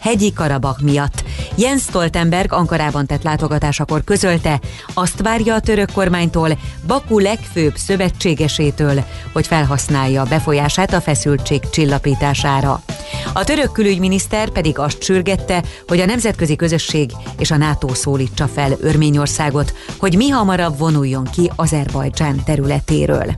hegyi Karabach miatt. Jens Stoltenberg Ankarában tett látogatásakor közölte, azt várja a török kormánytól, Baku legfőbb szövetségesétől, hogy felhasználja befolyását a feszültség csillapítására. A török külügyminiszter pedig azt sürgette, hogy a nemzetközi közösség és a NATO szólítsa fel Örményországot, hogy mi hamarabb vonuljon ki Azerbajdzsán területéről.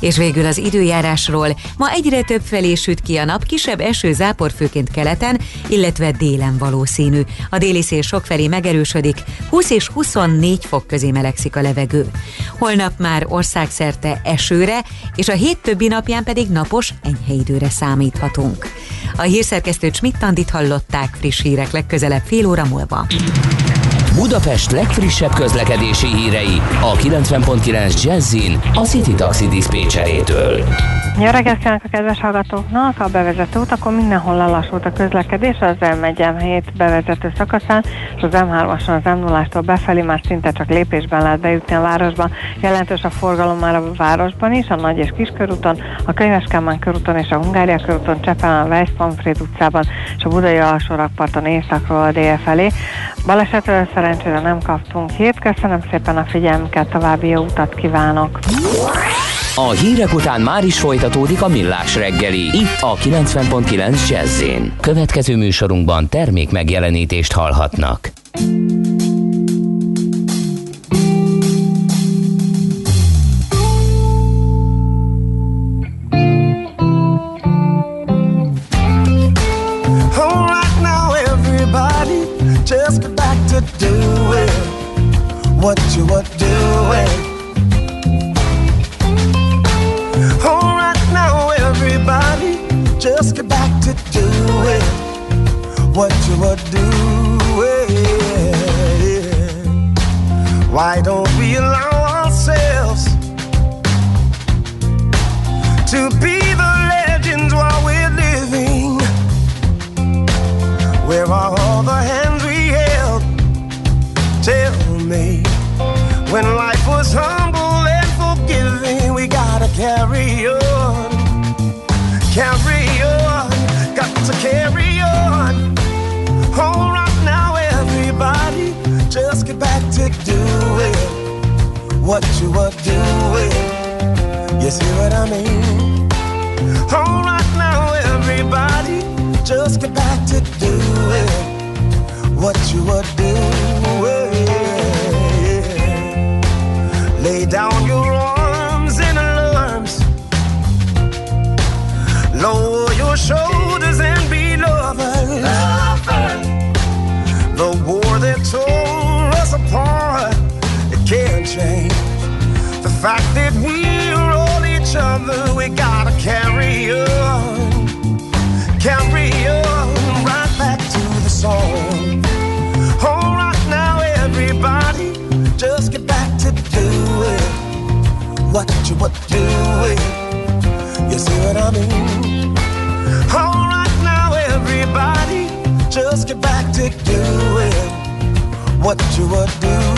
És végül az időjárásról. Ma egyre több felé süt ki a nap, kisebb eső zápor főként keleten, illetve délen valószínű. A déli szél sokfelé megerősödik, 20 és 24 fok közé melegszik a levegő. Holnap már országszerte esőre, és a hét többi napján pedig napos, enyhe időre számíthatunk. A hírszerkesztő Csmittandit hallották friss hírek legközelebb fél óra múlva. Budapest legfrissebb közlekedési hírei a 90.9 Jazzin a City Taxi Dispécsejétől. Jó reggelt kívánok a kedves hallgatóknak! A bevezető utakon mindenhol lelassult a közlekedés, az M1 M7 bevezető szakaszán, és az M3-ason az m 0 befelé már szinte csak lépésben lehet bejutni a városba. Jelentős a forgalom már a városban is, a Nagy és Kiskörúton, a Könyves Kálmán körúton és a Hungária körúton, Csepelen, a Weiss utcában és a Budai alsó északról a dél felé. Balesetről szerencsére nem kaptunk hírt. Köszönöm szépen a figyelmüket, további jó utat kívánok! A hírek után már is folytatódik a millás reggeli, itt a 90.9 jazz Következő műsorunkban termék megjelenítést hallhatnak. Just get back to doing what you were doing Oh, right now, everybody, just get back to doing what you were doing. Why don't what you were doing. You see what I mean? All right now, everybody, just get back to doing what you were doing. Lay down your arms in alarms. Lower your shoulders gotta carry on, carry on right back to the song. All right now, everybody, just get back to doing what you were doing. You see what I mean? All right now, everybody, just get back to doing what you were doing.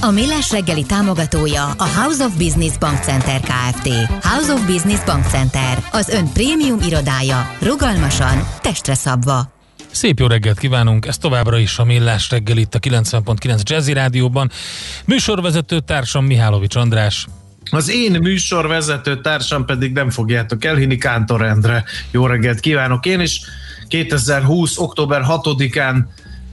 A Millás reggeli támogatója a House of Business Bank Center Kft. House of Business Bank Center, az ön prémium irodája, rugalmasan, testre szabva. Szép jó reggelt kívánunk, ez továbbra is a Millás reggel itt a 90.9 Jazzy Rádióban. Műsorvezető társam Mihálovics András. Az én műsorvezető társam pedig nem fogjátok elhinni, Kántor Endre. Jó reggelt kívánok én is. 2020. október 6-án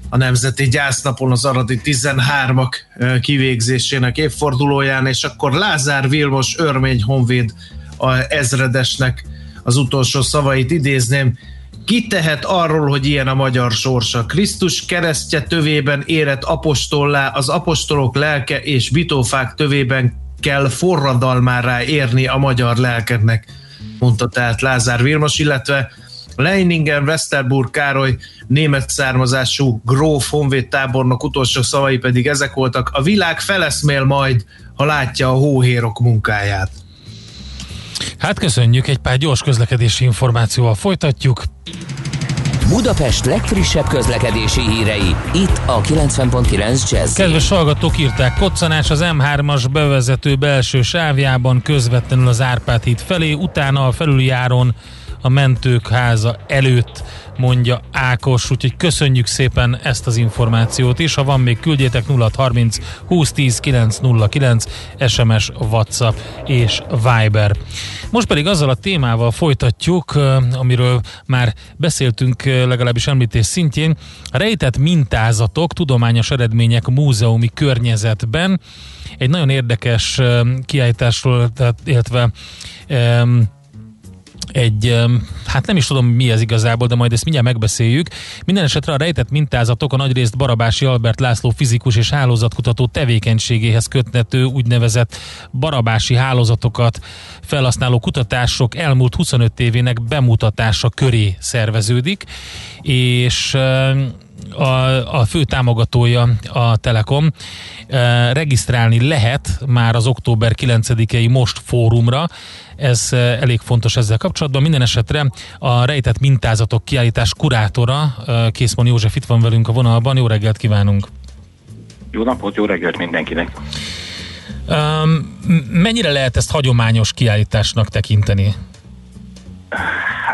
a Nemzeti Gyásznapon az Aradi 13-ak kivégzésének évfordulóján, és akkor Lázár Vilmos örmény honvéd a ezredesnek az utolsó szavait idézném. Ki tehet arról, hogy ilyen a magyar sorsa? Krisztus keresztje tövében érett apostollá, az apostolok lelke és bitófák tövében kell forradalmára érni a magyar lelkednek, mondta tehát Lázár Vilmos, illetve Leiningen Westerburg Károly német származású gróf honvéd tábornok utolsó szavai pedig ezek voltak. A világ feleszmél majd, ha látja a hóhérok munkáját. Hát köszönjük, egy pár gyors közlekedési információval folytatjuk. Budapest legfrissebb közlekedési hírei, itt a 90.9 Jazz. Kedves hallgatók írták, koccanás az M3-as bevezető belső sávjában közvetlenül az Árpád híd felé, utána a felüljáron a mentők háza előtt, mondja Ákos, úgyhogy köszönjük szépen ezt az információt is. Ha van még, küldjétek 0630 2010 909 SMS, WhatsApp és Viber. Most pedig azzal a témával folytatjuk, amiről már beszéltünk legalábbis említés szintjén, rejtett mintázatok, tudományos eredmények múzeumi környezetben. Egy nagyon érdekes kiállításról, tehát, illetve egy, hát nem is tudom mi ez igazából, de majd ezt mindjárt megbeszéljük. Minden esetre a rejtett mintázatok a nagyrészt Barabási Albert László fizikus és hálózatkutató tevékenységéhez kötnető úgynevezett barabási hálózatokat felhasználó kutatások elmúlt 25 évének bemutatása köré szerveződik, és a, a fő támogatója a Telekom. Regisztrálni lehet már az október 9-i Most fórumra, ez elég fontos ezzel kapcsolatban. Minden esetre a rejtett mintázatok kiállítás kurátora, Készmon József itt van velünk a vonalban. Jó reggelt kívánunk! Jó napot, jó reggelt mindenkinek! Um, mennyire lehet ezt hagyományos kiállításnak tekinteni?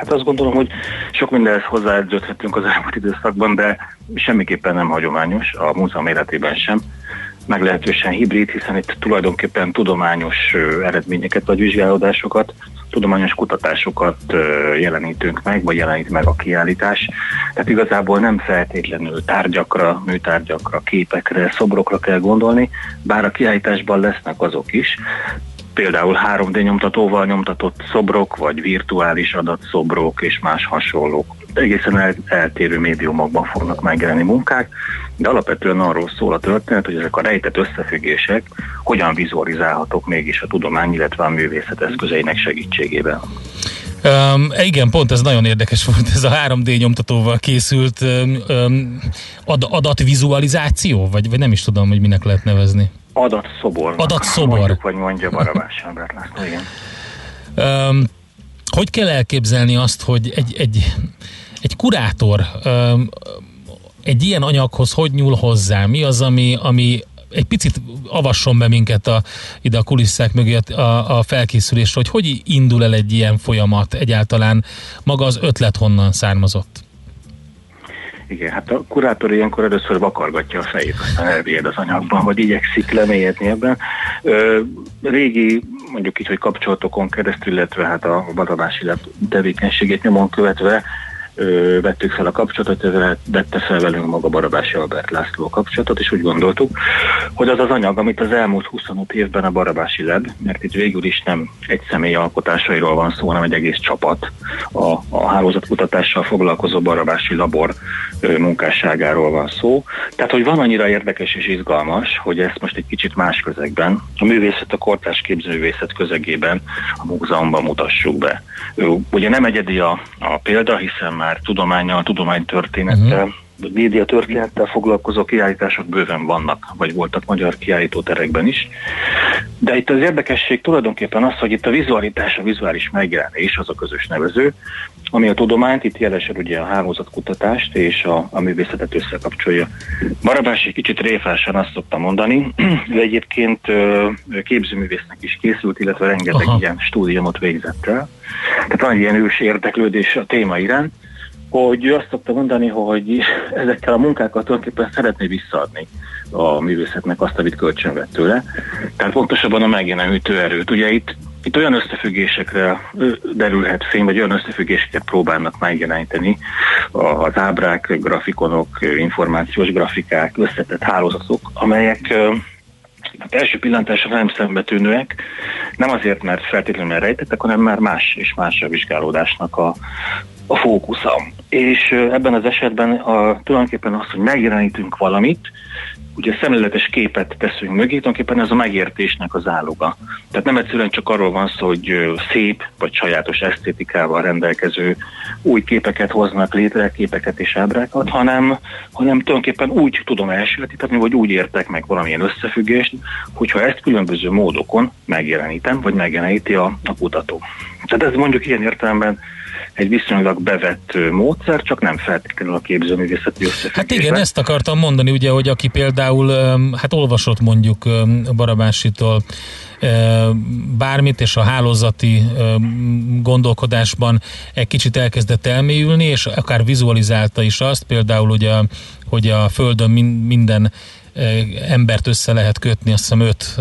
Hát azt gondolom, hogy sok mindenhez hozzáedződhetünk az elmúlt időszakban, de semmiképpen nem hagyományos, a múzeum életében sem meglehetősen hibrid, hiszen itt tulajdonképpen tudományos eredményeket vagy vizsgálódásokat, tudományos kutatásokat jelenítünk meg, vagy jelenít meg a kiállítás. Tehát igazából nem feltétlenül tárgyakra, műtárgyakra, képekre, szobrokra kell gondolni, bár a kiállításban lesznek azok is, például 3D nyomtatóval nyomtatott szobrok, vagy virtuális adatszobrok és más hasonlók. Egészen el, eltérő médiumokban fognak megjelenni munkák, de alapvetően arról szól a történet, hogy ezek a rejtett összefüggések hogyan vizualizálhatók mégis a tudomány, illetve a művészet eszközeinek segítségével. Um, igen, pont ez nagyon érdekes volt, ez a 3D nyomtatóval készült um, ad, adatvizualizáció, vagy, vagy nem is tudom, hogy minek lehet nevezni. Adatszobor. Adatszobor. Mondjuk, vagy mondja Barabás Albert László, igen. Um, hogy kell elképzelni azt, hogy egy, egy, egy kurátor um, egy ilyen anyaghoz hogy nyúl hozzá? Mi az, ami, ami egy picit avasson be minket a, ide a kulisszák mögé a, a felkészülésre, hogy hogy indul el egy ilyen folyamat egyáltalán, maga az ötlet honnan származott? Igen, hát a kurátor ilyenkor először vakargatja a fejét, aztán elvéd az anyagban, vagy igyekszik lemélyedni ebben. Ö, régi, mondjuk így, hogy kapcsolatokon keresztül, illetve hát a vadabási tevékenységét nyomon követve ö, vettük fel a kapcsolatot, ezzel vette fel velünk maga Barabási Albert László kapcsolatot, és úgy gondoltuk, hogy az az anyag, amit az elmúlt 25 évben a Barabási led, mert itt végül is nem egy személy alkotásairól van szó, hanem egy egész csapat a, a hálózatkutatással foglalkozó Barabási labor ö, munkásságáról van szó. Tehát, hogy van annyira érdekes és izgalmas, hogy ezt most egy kicsit más közegben, a művészet, a kortás képzőművészet közegében a múzeumban mutassuk be. Ugye nem egyedi a, a példa, hiszen már tudományal, tudománytörténettel, uh-huh média történettel foglalkozó kiállítások bőven vannak, vagy voltak magyar kiállítóterekben is. De itt az érdekesség tulajdonképpen az, hogy itt a vizualitás, a vizuális megjelenés az a közös nevező, ami a tudományt, itt jelesen ugye a hálózatkutatást és a, a művészetet összekapcsolja. Barabás egy kicsit réfásan azt szokta mondani, de egyébként képzőművésznek is készült, illetve rengeteg Aha. ilyen stúdiumot végzett el. Tehát van egy ilyen ős érdeklődés a téma iránt, hogy ő azt szokta mondani, hogy ezekkel a munkákkal tulajdonképpen szeretné visszaadni a művészetnek azt, amit kölcsön vett tőle. Tehát pontosabban a megjelenő erőt. Ugye itt, itt olyan összefüggésekre derülhet fény, vagy olyan összefüggéseket próbálnak megjeleníteni az ábrák, grafikonok, információs grafikák, összetett hálózatok, amelyek Hát első pillantásra nem szembetűnőek, nem azért, mert feltétlenül rejtettek, hanem már más és más a vizsgálódásnak a, a fókusza. És ebben az esetben a, tulajdonképpen az, hogy megjelenítünk valamit, ugye szemléletes képet teszünk mögé, tulajdonképpen ez a megértésnek az áloga. Tehát nem egyszerűen csak arról van szó, hogy szép vagy sajátos esztétikával rendelkező új képeket hoznak létre, képeket és ábrákat, hanem, hanem tulajdonképpen úgy tudom elsőletíteni, vagy úgy értek meg valamilyen összefüggést, hogyha ezt különböző módokon megjelenítem, vagy megjeleníti a, a kutató. Tehát ez mondjuk ilyen értelemben egy viszonylag bevett módszer, csak nem feltétlenül a képzőművészeti összefüggésben. Hát igen, ezt akartam mondani, ugye, hogy aki például hát olvasott mondjuk Barabásitól bármit, és a hálózati gondolkodásban egy kicsit elkezdett elmélyülni, és akár vizualizálta is azt, például ugye, hogy a Földön minden embert össze lehet kötni, azt hiszem öt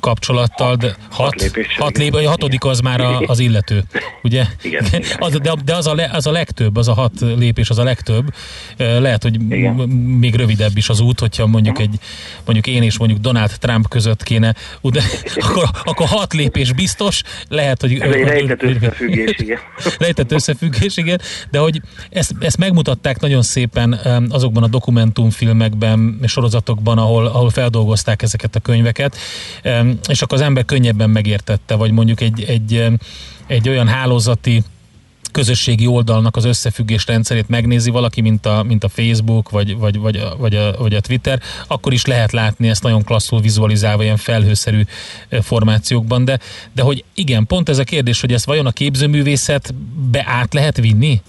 kapcsolattal, de hat, hat, hat lép, a hatodik az már a, az illető, ugye? Igen. Az, de, de az, a le, az a legtöbb, az a hat lépés az a legtöbb. Lehet, hogy igen. még rövidebb is az út, hogyha mondjuk egy, mondjuk én és mondjuk Donald Trump között kéne, de akkor, akkor hat lépés biztos, lehet, hogy... Ez egy rejtett összefüggés, igen. Rejtett összefüggés, igen, de hogy ezt, ezt megmutatták nagyon szépen azokban a dokumentumfilmekben, sorozatokban, abban, ahol, ahol feldolgozták ezeket a könyveket, és akkor az ember könnyebben megértette, vagy mondjuk egy, egy, egy olyan hálózati közösségi oldalnak az összefüggés rendszerét megnézi valaki, mint a, mint a Facebook, vagy, vagy, vagy, a, vagy, a, vagy a Twitter, akkor is lehet látni ezt nagyon klasszul vizualizálva ilyen felhőszerű formációkban, de, de hogy igen, pont ez a kérdés, hogy ezt vajon a képzőművészetbe át lehet vinni?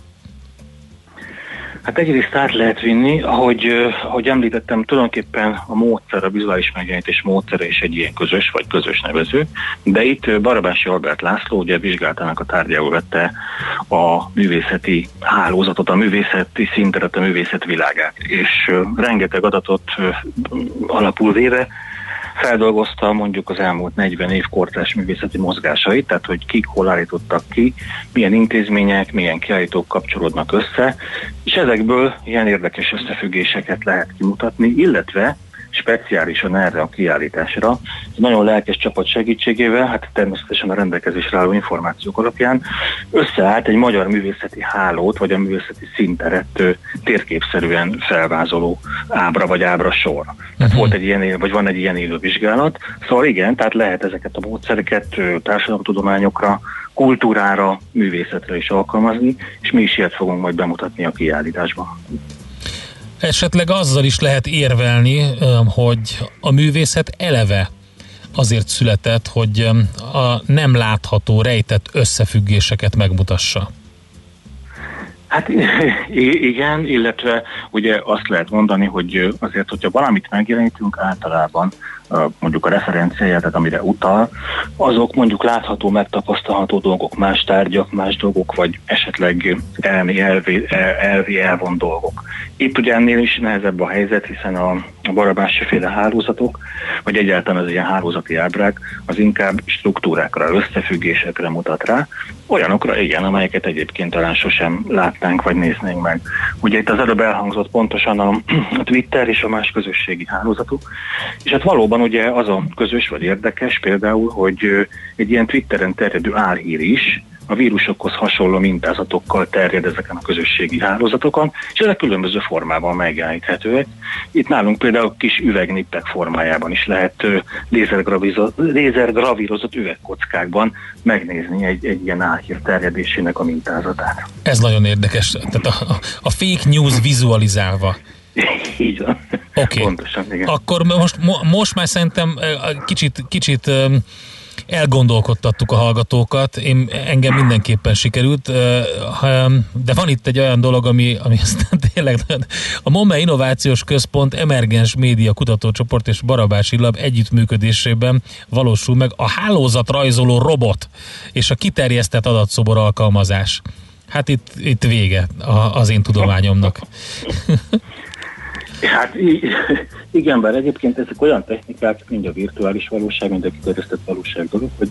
Hát egyrészt át lehet vinni, ahogy, ahogy említettem, tulajdonképpen a módszer, a vizuális megjelenítés módszere is egy ilyen közös vagy közös nevező, de itt Barabási Albert László ugye vizsgáltának a tárgyául vette a művészeti hálózatot, a művészeti szinteret, a művészet világát, és rengeteg adatot alapul véve feldolgozta mondjuk az elmúlt 40 év kortás művészeti mozgásait, tehát hogy kik hol állítottak ki, milyen intézmények, milyen kiállítók kapcsolódnak össze, és ezekből ilyen érdekes összefüggéseket lehet kimutatni, illetve speciálisan erre a kiállításra. Nagyon lelkes csapat segítségével, hát természetesen a rendelkezésre álló információk alapján összeállt egy magyar művészeti hálót, vagy a művészeti szinteret térképszerűen felvázoló ábra vagy ábra sor. Tehát volt egy ilyen, vagy van egy ilyen élő vizsgálat. Szóval igen, tehát lehet ezeket a módszereket társadalomtudományokra, kultúrára, művészetre is alkalmazni, és mi is ilyet fogunk majd bemutatni a kiállításban. Esetleg azzal is lehet érvelni, hogy a művészet eleve azért született, hogy a nem látható, rejtett összefüggéseket megmutassa. Hát igen, illetve ugye azt lehet mondani, hogy azért, hogyha valamit megjelenítünk, általában mondjuk a referenciája, tehát amire utal, azok mondjuk látható, megtapasztalható dolgok, más tárgyak, más dolgok, vagy esetleg elmi, elvi, elvi elvon dolgok. Itt ugye ennél is nehezebb a helyzet, hiszen a, a barabási féle hálózatok, vagy egyáltalán az ilyen hálózati ábrák, az inkább struktúrákra, összefüggésekre mutat rá, olyanokra igen, amelyeket egyébként talán sosem látnánk, vagy néznénk meg. Ugye itt az előbb elhangzott pontosan a, a Twitter és a más közösségi hálózatok, és hát valóban ugye az a közös vagy érdekes például, hogy egy ilyen Twitteren terjedő álhír is, a vírusokhoz hasonló mintázatokkal terjed ezeken a közösségi hálózatokon, és ezek különböző formában megjeleníthetőek. Itt nálunk például kis üvegnippek formájában is lehet lézergravírozott üvegkockákban megnézni egy, egy ilyen álhír terjedésének a mintázatát. Ez nagyon érdekes. Tehát a, a, a fake news vizualizálva. Így van. Oké. Pontosan, igen. Akkor most, mo- most már szerintem kicsit, kicsit elgondolkodtattuk a hallgatókat, én, engem mindenképpen sikerült, de van itt egy olyan dolog, ami, ami aztán tényleg a MOME Innovációs Központ Emergens Média Kutatócsoport és Barabási Lab együttműködésében valósul meg a hálózatrajzoló robot és a kiterjesztett adatszobor alkalmazás. Hát itt, itt vége az én tudományomnak. Hát igen, bár egyébként ezek olyan technikák, mind a virtuális valóság, mind a kiterjesztett valóság dolog, hogy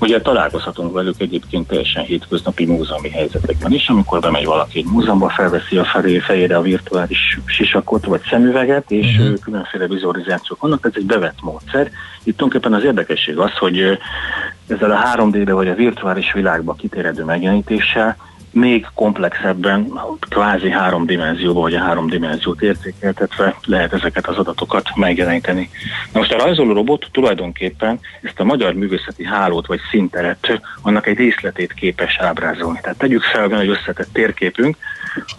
ugye találkozhatunk velük egyébként teljesen hétköznapi múzeumi helyzetekben is, amikor bemegy valaki egy múzeumban, felveszi a felé, fejére a virtuális sisakot vagy szemüveget, és uh-huh. különféle vizualizációk vannak, ez egy bevett módszer. Itt tulajdonképpen az érdekesség az, hogy ezzel a 3D-be vagy a virtuális világba kitérendő megjelenítéssel még komplexebben, kvázi három dimenzióban, vagy a három dimenziót értékeltetve lehet ezeket az adatokat megjeleníteni. Na most a rajzoló robot tulajdonképpen ezt a magyar művészeti hálót vagy szinteret, annak egy részletét képes ábrázolni. Tehát tegyük fel, van egy összetett térképünk,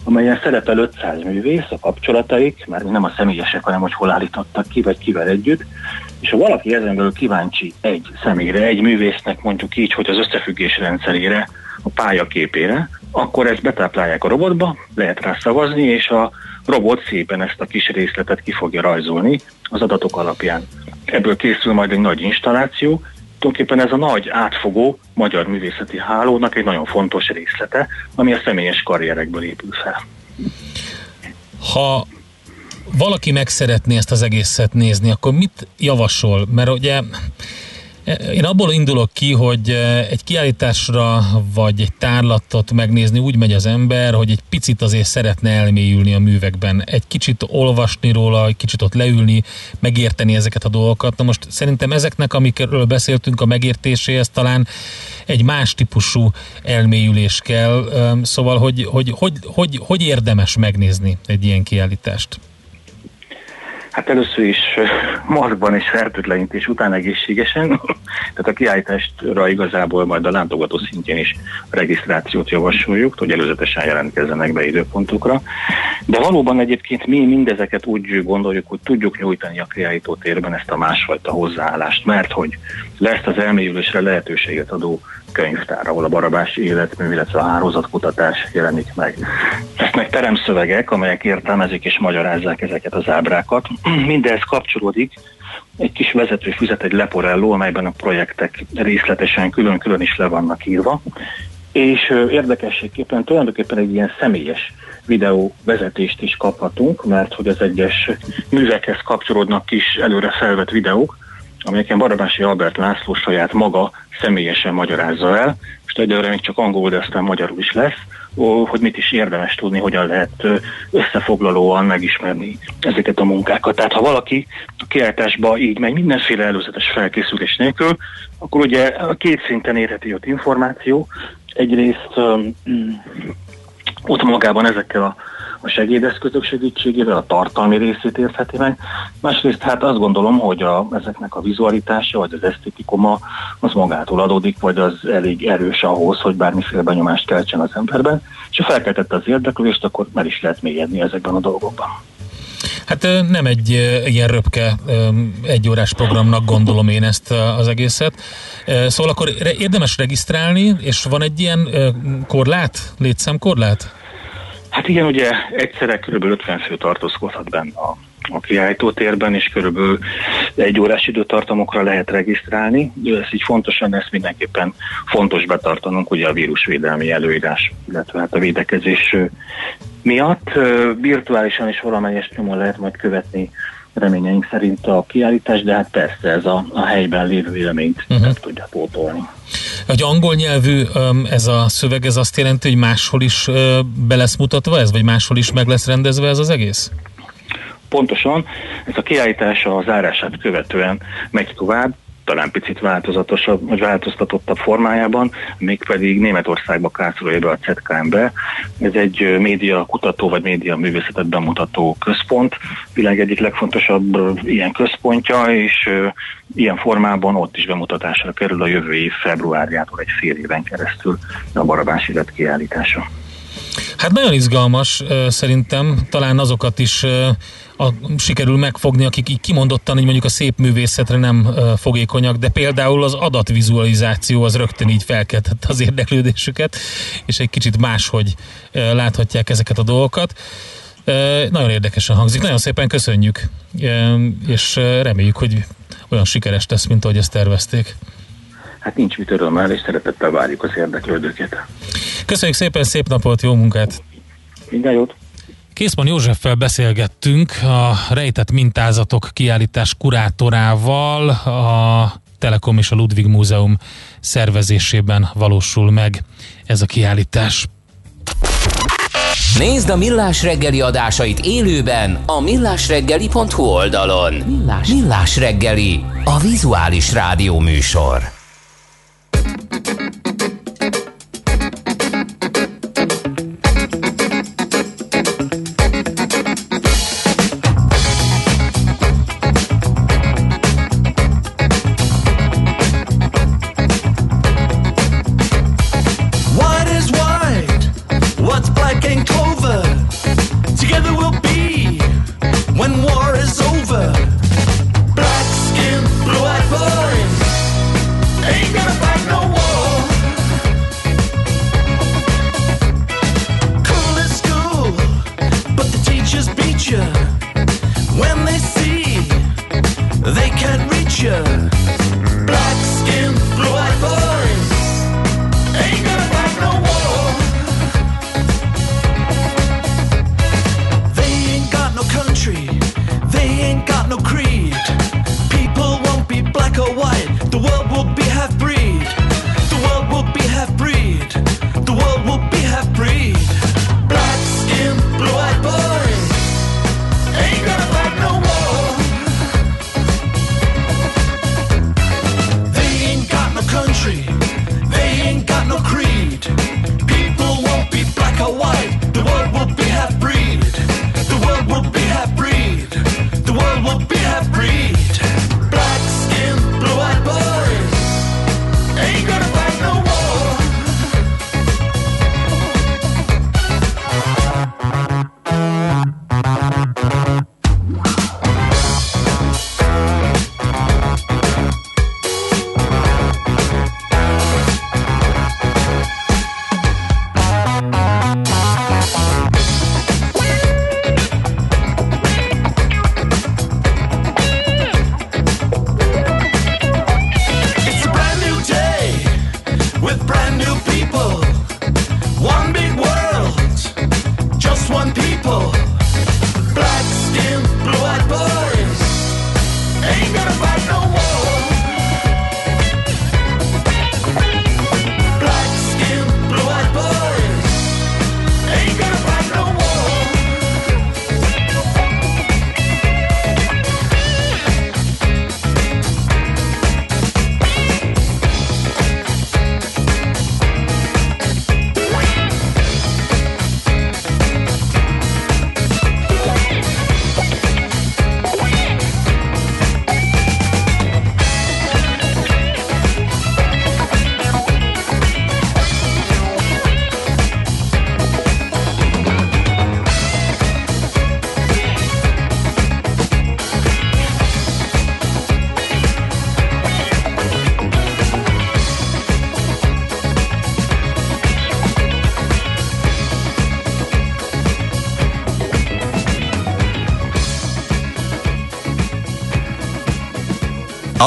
amelyen szerepel 500 művész, a kapcsolataik, már nem a személyesek, hanem hogy hol állítottak ki, vagy kivel együtt, és ha valaki ezen belül kíváncsi egy személyre, egy művésznek mondjuk így, hogy az összefüggés rendszerére, a pályaképére, akkor ezt betáplálják a robotba, lehet rá szavazni, és a robot szépen ezt a kis részletet ki fogja rajzolni az adatok alapján. Ebből készül majd egy nagy installáció, tulajdonképpen ez a nagy átfogó magyar művészeti hálónak egy nagyon fontos részlete, ami a személyes karrierekből épül fel. Ha valaki meg szeretné ezt az egészet nézni, akkor mit javasol? Mert ugye én abból indulok ki, hogy egy kiállításra vagy egy tárlatot megnézni úgy megy az ember, hogy egy picit azért szeretne elmélyülni a művekben. Egy kicsit olvasni róla, egy kicsit ott leülni, megérteni ezeket a dolgokat. Na most szerintem ezeknek, amikről beszéltünk a megértéséhez talán egy más típusú elmélyülés kell. Szóval, hogy hogy, hogy, hogy, hogy érdemes megnézni egy ilyen kiállítást? Hát először is maszkban és fertőtlenítés után egészségesen, tehát a kiállításra igazából majd a látogató szintjén is regisztrációt javasoljuk, hogy előzetesen jelentkezzenek be időpontokra. De valóban egyébként mi mindezeket úgy gondoljuk, hogy tudjuk nyújtani a kiállító térben ezt a másfajta hozzáállást, mert hogy lesz az elmélyülésre lehetőséget adó könyvtár, ahol a barabás életmű, illetve a hálózatkutatás jelenik meg. Lesznek teremszövegek, amelyek értelmezik és magyarázzák ezeket az ábrákat. Mindez kapcsolódik egy kis vezetőfüzet, egy leporelló, amelyben a projektek részletesen külön-külön is le vannak írva, és érdekességképpen tulajdonképpen egy ilyen személyes videó vezetést is kaphatunk, mert hogy az egyes művekhez kapcsolódnak kis előre felvett videók, amelyeken Barabási Albert László saját maga személyesen magyarázza el, most egyelőre még csak angol, de aztán magyarul is lesz, hogy mit is érdemes tudni, hogyan lehet összefoglalóan megismerni ezeket a munkákat. Tehát ha valaki a kiállításba így megy mindenféle előzetes felkészülés nélkül, akkor ugye a két szinten érheti ott információ. Egyrészt mm, ott magában ezekkel a a segédeszközök segítségével, a tartalmi részét értheti meg. Másrészt hát azt gondolom, hogy a, ezeknek a vizualitása, vagy az esztétikuma az magától adódik, vagy az elég erős ahhoz, hogy bármiféle benyomást keltsen az emberben, és ha felkeltette az érdeklődést, akkor már is lehet mélyedni ezekben a dolgokban. Hát nem egy ilyen röpke egyórás programnak gondolom én ezt az egészet. Szóval akkor érdemes regisztrálni, és van egy ilyen korlát, létszámkorlát? Hát igen, ugye egyszerre kb. 50 fő tartózkodhat benne a, a kiállítótérben, és körülbelül egy órás időtartamokra lehet regisztrálni. Ez így fontosan, ezt mindenképpen fontos betartanunk, ugye a vírusvédelmi előírás, illetve hát a védekezés miatt. Virtuálisan is valamelyest nyomon lehet majd követni reményeink szerint a kiállítás, de hát persze ez a, a helyben lévő véleményt uh-huh. nem tudja pótolni. Egy angol nyelvű ez a szöveg, ez azt jelenti, hogy máshol is be lesz mutatva ez, vagy máshol is meg lesz rendezve ez az egész? Pontosan, ez a kiállítás a zárását követően megy tovább, talán picit változatosabb, vagy változtatottabb formájában, mégpedig Németországba kászolja be a ZKM-be. Ez egy média kutató vagy média művészetet bemutató központ, világ egyik legfontosabb ilyen központja, és ilyen formában ott is bemutatásra kerül a jövő év februárjától egy fél éven keresztül a Barabás élet kiállítása. Hát nagyon izgalmas szerintem, talán azokat is a, sikerül megfogni, akik így kimondottan, hogy mondjuk a szép művészetre nem ö, fogékonyak, de például az adatvizualizáció az rögtön így felkeltette az érdeklődésüket, és egy kicsit máshogy ö, láthatják ezeket a dolgokat. Ö, nagyon érdekesen hangzik, nagyon szépen köszönjük, ö, és ö, reméljük, hogy olyan sikeres lesz, mint ahogy ezt tervezték. Hát nincs mit örömmel, és szeretettel várjuk az érdeklődőket. Köszönjük szépen, szép napot, jó munkát! Minden jót! Készman Józseffel beszélgettünk a rejtett mintázatok kiállítás kurátorával, a Telekom és a Ludwig Múzeum szervezésében valósul meg ez a kiállítás. Nézd a Millás reggeli adásait élőben a millásreggeli.hu oldalon. Millás, Millás reggeli, a vizuális rádió műsor.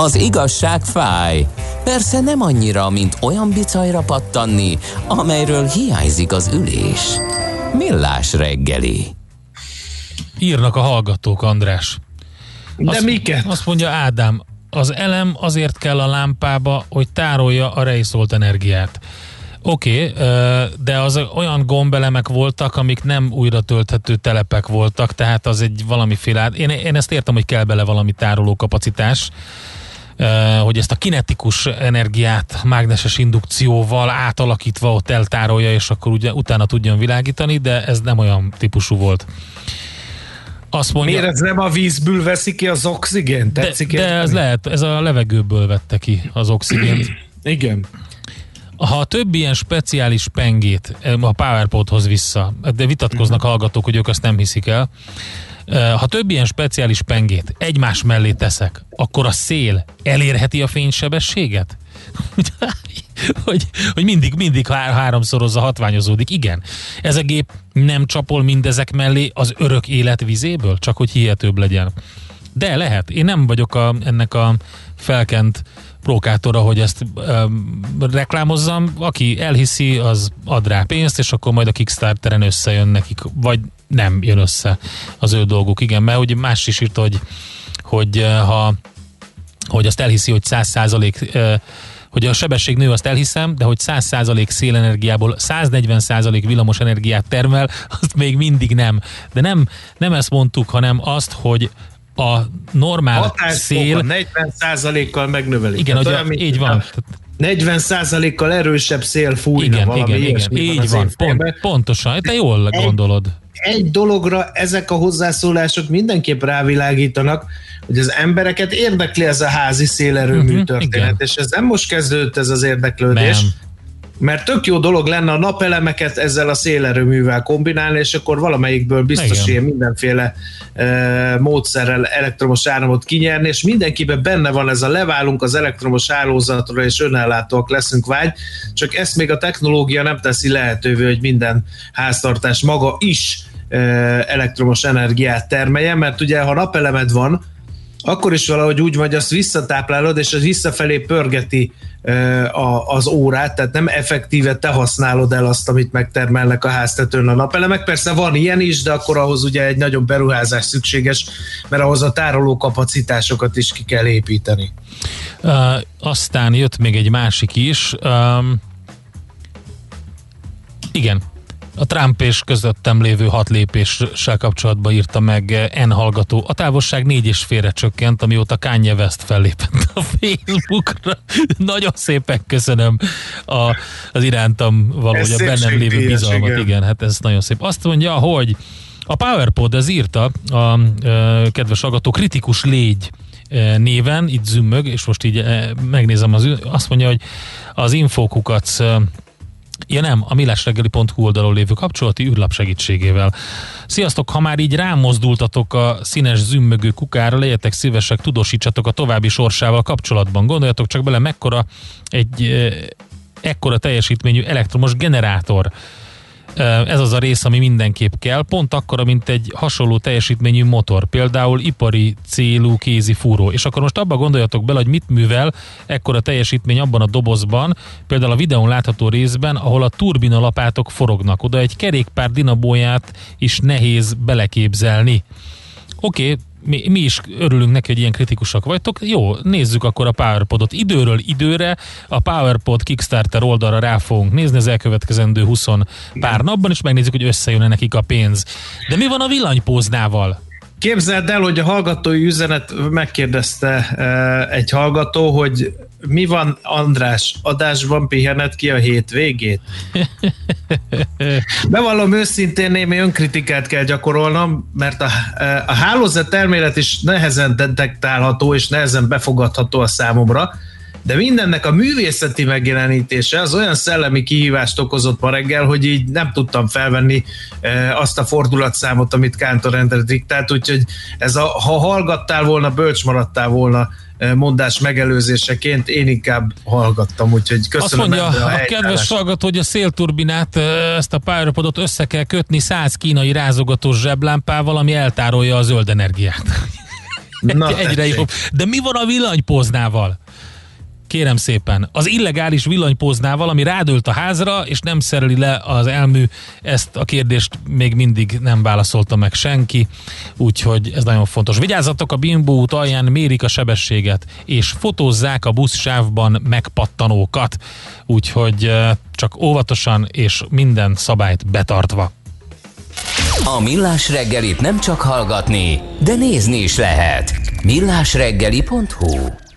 Az igazság fáj. Persze nem annyira, mint olyan bicajra pattanni, amelyről hiányzik az ülés. Millás reggeli. Írnak a hallgatók, András. De azt, miket? Azt mondja Ádám, az elem azért kell a lámpába, hogy tárolja a rejszolt energiát. Oké, okay, de az olyan gombelemek voltak, amik nem újra tölthető telepek voltak, tehát az egy valamiféle... Én, én ezt értem, hogy kell bele valami tároló kapacitás, hogy ezt a kinetikus energiát mágneses indukcióval átalakítva ott eltárolja, és akkor ugye, utána tudjon világítani, de ez nem olyan típusú volt. Azt mondja, Miért ez nem a vízből veszi ki az oxigént? Tetszik de, de ez lehet, ez a levegőből vette ki az oxigént. Igen. Ha a több ilyen speciális pengét a PowerPodhoz vissza, de vitatkoznak uh-huh. hallgatók, hogy ők azt nem hiszik el, ha több ilyen speciális pengét egymás mellé teszek, akkor a szél elérheti a fénysebességet? hogy, hogy mindig, mindig há- háromszorozza, hatványozódik. Igen, ez a gép nem csapol mindezek mellé az örök élet vizéből, csak hogy hihetőbb legyen. De lehet. Én nem vagyok a, ennek a felkent prókátora, hogy ezt um, reklámozzam. Aki elhiszi, az ad rá pénzt, és akkor majd a Kickstarteren összejön nekik, vagy nem jön össze az ő dolguk. Igen, mert ugye más is írta, hogy, hogy ha hogy azt elhiszi, hogy száz százalék hogy a sebesség nő, azt elhiszem, de hogy 100% szélenergiából 140% villamos energiát termel, azt még mindig nem. De nem, nem ezt mondtuk, hanem azt, hogy a normál Hatás szél... 40%-kal megnövelik. Igen, hogy a, így van. 40%-kal erősebb szél fújna igen, valami igen, igen, így van, pont, pontosan, te jól egy, gondolod. Egy dologra ezek a hozzászólások mindenképp rávilágítanak, hogy az embereket érdekli ez a házi szélerőmű uh-huh, történet, igen. és ez nem most kezdődött ez az érdeklődés, nem. Mert tök jó dolog lenne a napelemeket ezzel a szélerőművel kombinálni, és akkor valamelyikből biztos igen. ilyen mindenféle e, módszerrel elektromos áramot kinyerni, és mindenkiben benne van ez a leválunk az elektromos hálózatról, és önellátóak leszünk vágy, csak ezt még a technológia nem teszi lehetővé, hogy minden háztartás maga is elektromos energiát termelje, mert ugye ha napelemed van, akkor is valahogy úgy vagy, azt visszatáplálod, és az visszafelé pörgeti az órát, tehát nem effektíve te használod el azt, amit megtermelnek a háztetőn a napelemek. Persze van ilyen is, de akkor ahhoz ugye egy nagyobb beruházás szükséges, mert ahhoz a tároló kapacitásokat is ki kell építeni. Uh, aztán jött még egy másik is. Um, igen, a Trump és közöttem lévő hat lépéssel kapcsolatban írta meg N hallgató. A távolság négy és félre csökkent, amióta Kanye West fellépett a Facebookra. Nagyon szépen köszönöm a, az irántam valahogy a bennem lévő bizalmat. Igen. igen, hát ez nagyon szép. Azt mondja, hogy a PowerPod ez írta a, a, a kedves hallgató kritikus légy néven, itt zümmög, és most így megnézem, az, azt mondja, hogy az infókukat Ja nem, a millásreggeli.hu oldalon lévő kapcsolati űrlap segítségével. Sziasztok, ha már így rámozdultatok a színes zümmögő kukára, legyetek szívesek, tudósítsatok a további sorsával kapcsolatban. Gondoljatok csak bele, mekkora egy ekkora teljesítményű elektromos generátor ez az a rész, ami mindenképp kell, pont akkora, mint egy hasonló teljesítményű motor, például ipari célú kézi fúró. És akkor most abba gondoljatok bele, hogy mit művel ekkora teljesítmény abban a dobozban, például a videón látható részben, ahol a turbina lapátok forognak. Oda egy kerékpár dinabóját is nehéz beleképzelni. Oké, okay, mi, mi is örülünk neki, hogy ilyen kritikusak vagytok. Jó, nézzük akkor a PowerPodot. Időről időre a PowerPod Kickstarter oldalra rá fogunk nézni az elkövetkezendő 20 pár napban, és megnézzük, hogy összejön nekik a pénz. De mi van a villanypóznával? Képzeld el, hogy a hallgatói üzenet megkérdezte egy hallgató, hogy mi van András, adásban pihenet ki a hétvégét? Bevallom őszintén némi önkritikát kell gyakorolnom, mert a, a hálózat elmélet is nehezen detektálható és nehezen befogadható a számomra, de mindennek a művészeti megjelenítése az olyan szellemi kihívást okozott ma reggel, hogy így nem tudtam felvenni e, azt a fordulatszámot, amit Kántor Endre diktált, úgyhogy ez a, ha hallgattál volna, bölcs maradtál volna mondás megelőzéseként, én inkább hallgattam, úgyhogy köszönöm. Azt mondja a, a kedves hallgató, hogy a szélturbinát, ezt a pályapodot össze kell kötni száz kínai rázogatós zseblámpával, ami eltárolja a zöld energiát. Na, Egyre tessék. jobb. De mi van a villanypoznával? Kérem szépen, az illegális villanypóznával, ami rádölt a házra, és nem szereli le az elmű, ezt a kérdést még mindig nem válaszolta meg senki, úgyhogy ez nagyon fontos. Vigyázzatok, a Bimbó út alján mérik a sebességet, és fotózzák a buszsávban megpattanókat, úgyhogy csak óvatosan és minden szabályt betartva. A Millás reggelit nem csak hallgatni, de nézni is lehet. millásreggeli.hu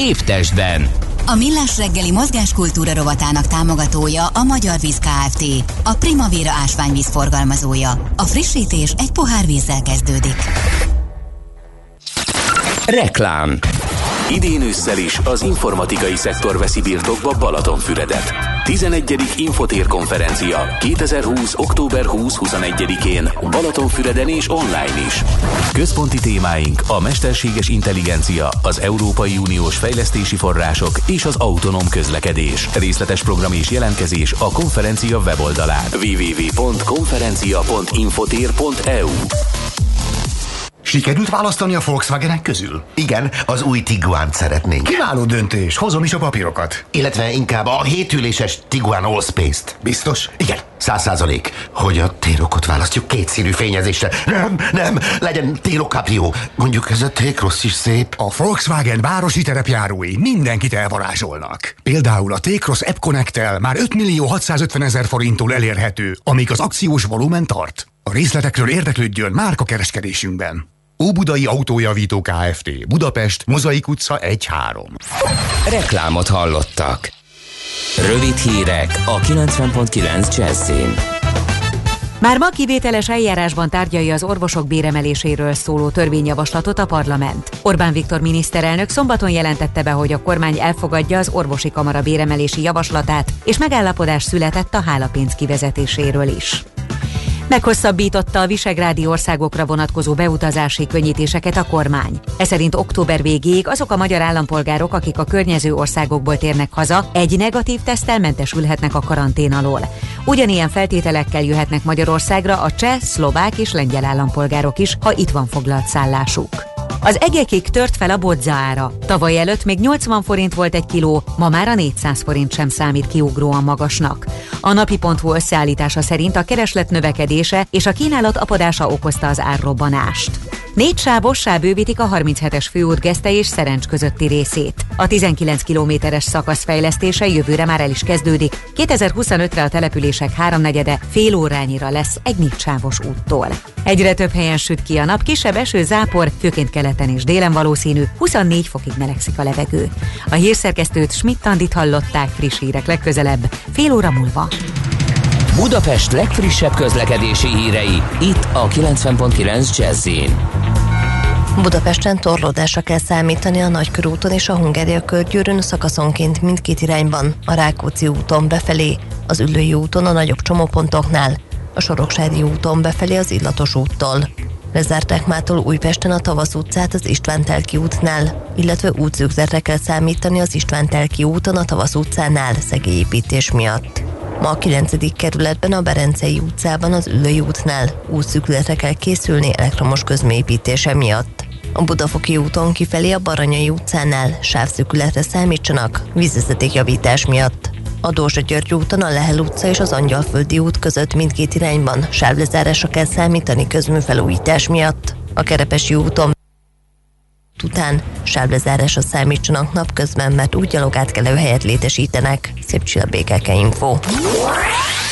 Épp testben. A Millás reggeli mozgáskultúra rovatának támogatója a Magyar Víz Kft. A Primavera ásványvíz forgalmazója. A frissítés egy pohár vízzel kezdődik. Reklám. Idén ősszel is az informatikai szektor veszi birtokba Balatonfüredet. 11. Infotér konferencia 2020. október 20-21-én Balatonfüreden és online is. Központi témáink a mesterséges intelligencia, az Európai Uniós fejlesztési források és az autonóm közlekedés. Részletes program és jelentkezés a konferencia weboldalán www.konferencia.infotér.eu Sikerült választani a Volkswagenek közül? Igen, az új Tiguan szeretnénk. Kiváló döntés, hozom is a papírokat. Illetve inkább a hétüléses Tiguan Allspace-t. Biztos? Igen, száz százalék, hogy a térokot választjuk kétszínű fényezésre. Nem, nem, legyen térokapjó. Mondjuk ez a T-Cross is szép. A Volkswagen városi terepjárói mindenkit elvarázsolnak. Például a T-Cross App connect már 5 millió 650 ezer forinttól elérhető, amíg az akciós volumen tart. A részletekről érdeklődjön márka kereskedésünkben. Óbudai Autójavító Kft. Budapest, Mozaik utca 1-3. Reklámot hallottak. Rövid hírek a 90.9 Jazzin. Már ma kivételes eljárásban tárgyalja az orvosok béremeléséről szóló törvényjavaslatot a parlament. Orbán Viktor miniszterelnök szombaton jelentette be, hogy a kormány elfogadja az orvosi kamara béremelési javaslatát, és megállapodás született a hálapénz kivezetéséről is. Meghosszabbította a visegrádi országokra vonatkozó beutazási könnyítéseket a kormány. Ez szerint október végéig azok a magyar állampolgárok, akik a környező országokból térnek haza, egy negatív tesztel mentesülhetnek a karantén alól. Ugyanilyen feltételekkel jöhetnek Magyarországra a cseh, szlovák és lengyel állampolgárok is, ha itt van foglalt szállásuk. Az egekig tört fel a bodza ára. Tavaly előtt még 80 forint volt egy kiló, ma már a 400 forint sem számít kiugróan magasnak. A napi.hu összeállítása szerint a kereslet növekedése és a kínálat apadása okozta az árrobbanást. Négy sávossá bővítik a 37-es főút Geszte és Szerencs közötti részét. A 19 kilométeres szakasz fejlesztése jövőre már el is kezdődik. 2025-re a települések háromnegyede fél órányira lesz egy négy sávos úttól. Egyre több helyen süt ki a nap, kisebb eső, zápor, főként keleten és délen valószínű, 24 fokig melegszik a levegő. A hírszerkesztőt Schmidt-Tandit hallották friss hírek legközelebb, fél óra múlva. Budapest legfrissebb közlekedési hírei, itt a 90.9 Jazzin. Budapesten torlódásra kell számítani a Nagykörúton és a Hungária körgyűrűn szakaszonként mindkét irányban, a Rákóczi úton befelé, az Üllői úton a nagyobb csomópontoknál, a Soroksári úton befelé az Illatos úttól. Lezárták mától Újpesten a Tavasz utcát az István Telki útnál, illetve útszűkzetre kell számítani az István Telki úton a Tavasz utcánál szegélyépítés miatt. Ma a 9. kerületben a Berencei utcában az Ülői útnál útszűkületre kell készülni elektromos közmépítése miatt. A Budafoki úton kifelé a Baranyai utcánál sávszűkületre számítsanak vízvezetékjavítás miatt. A Dózsa György úton a Lehel utca és az Angyalföldi út között mindkét irányban sávlezárásra kell számítani közműfelújítás miatt. A Kerepesi úton után sávlezárásra számítsanak napközben, mert úgy gyalogátkelő helyet létesítenek. Szép csillabékeke info.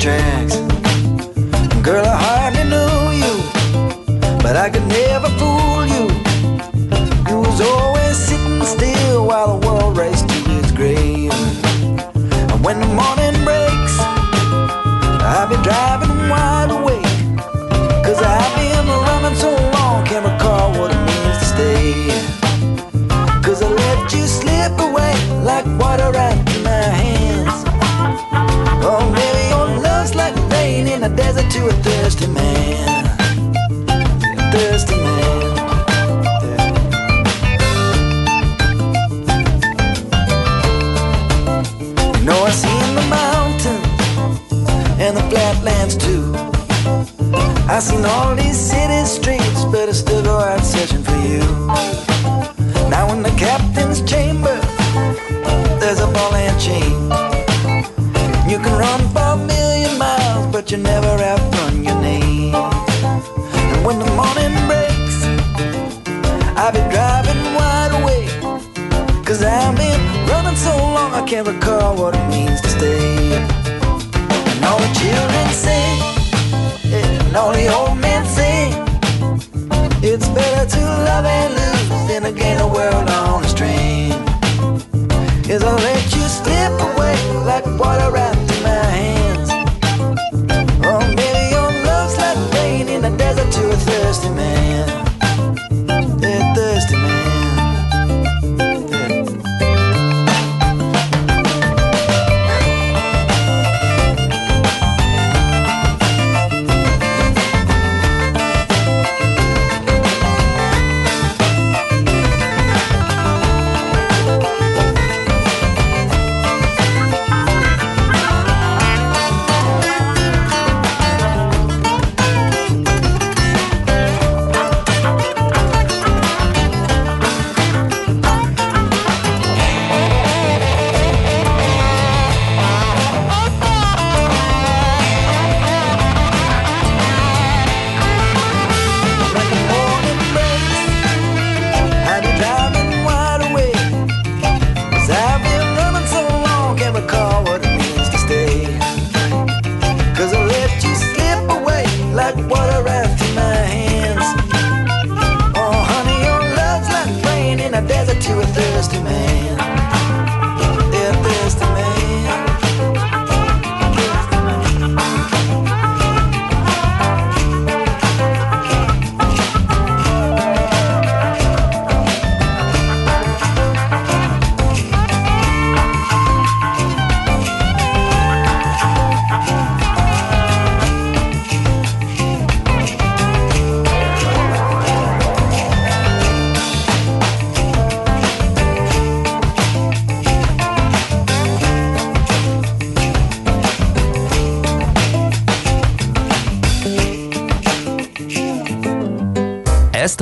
tracks. Girl, I hardly knew you, but I could never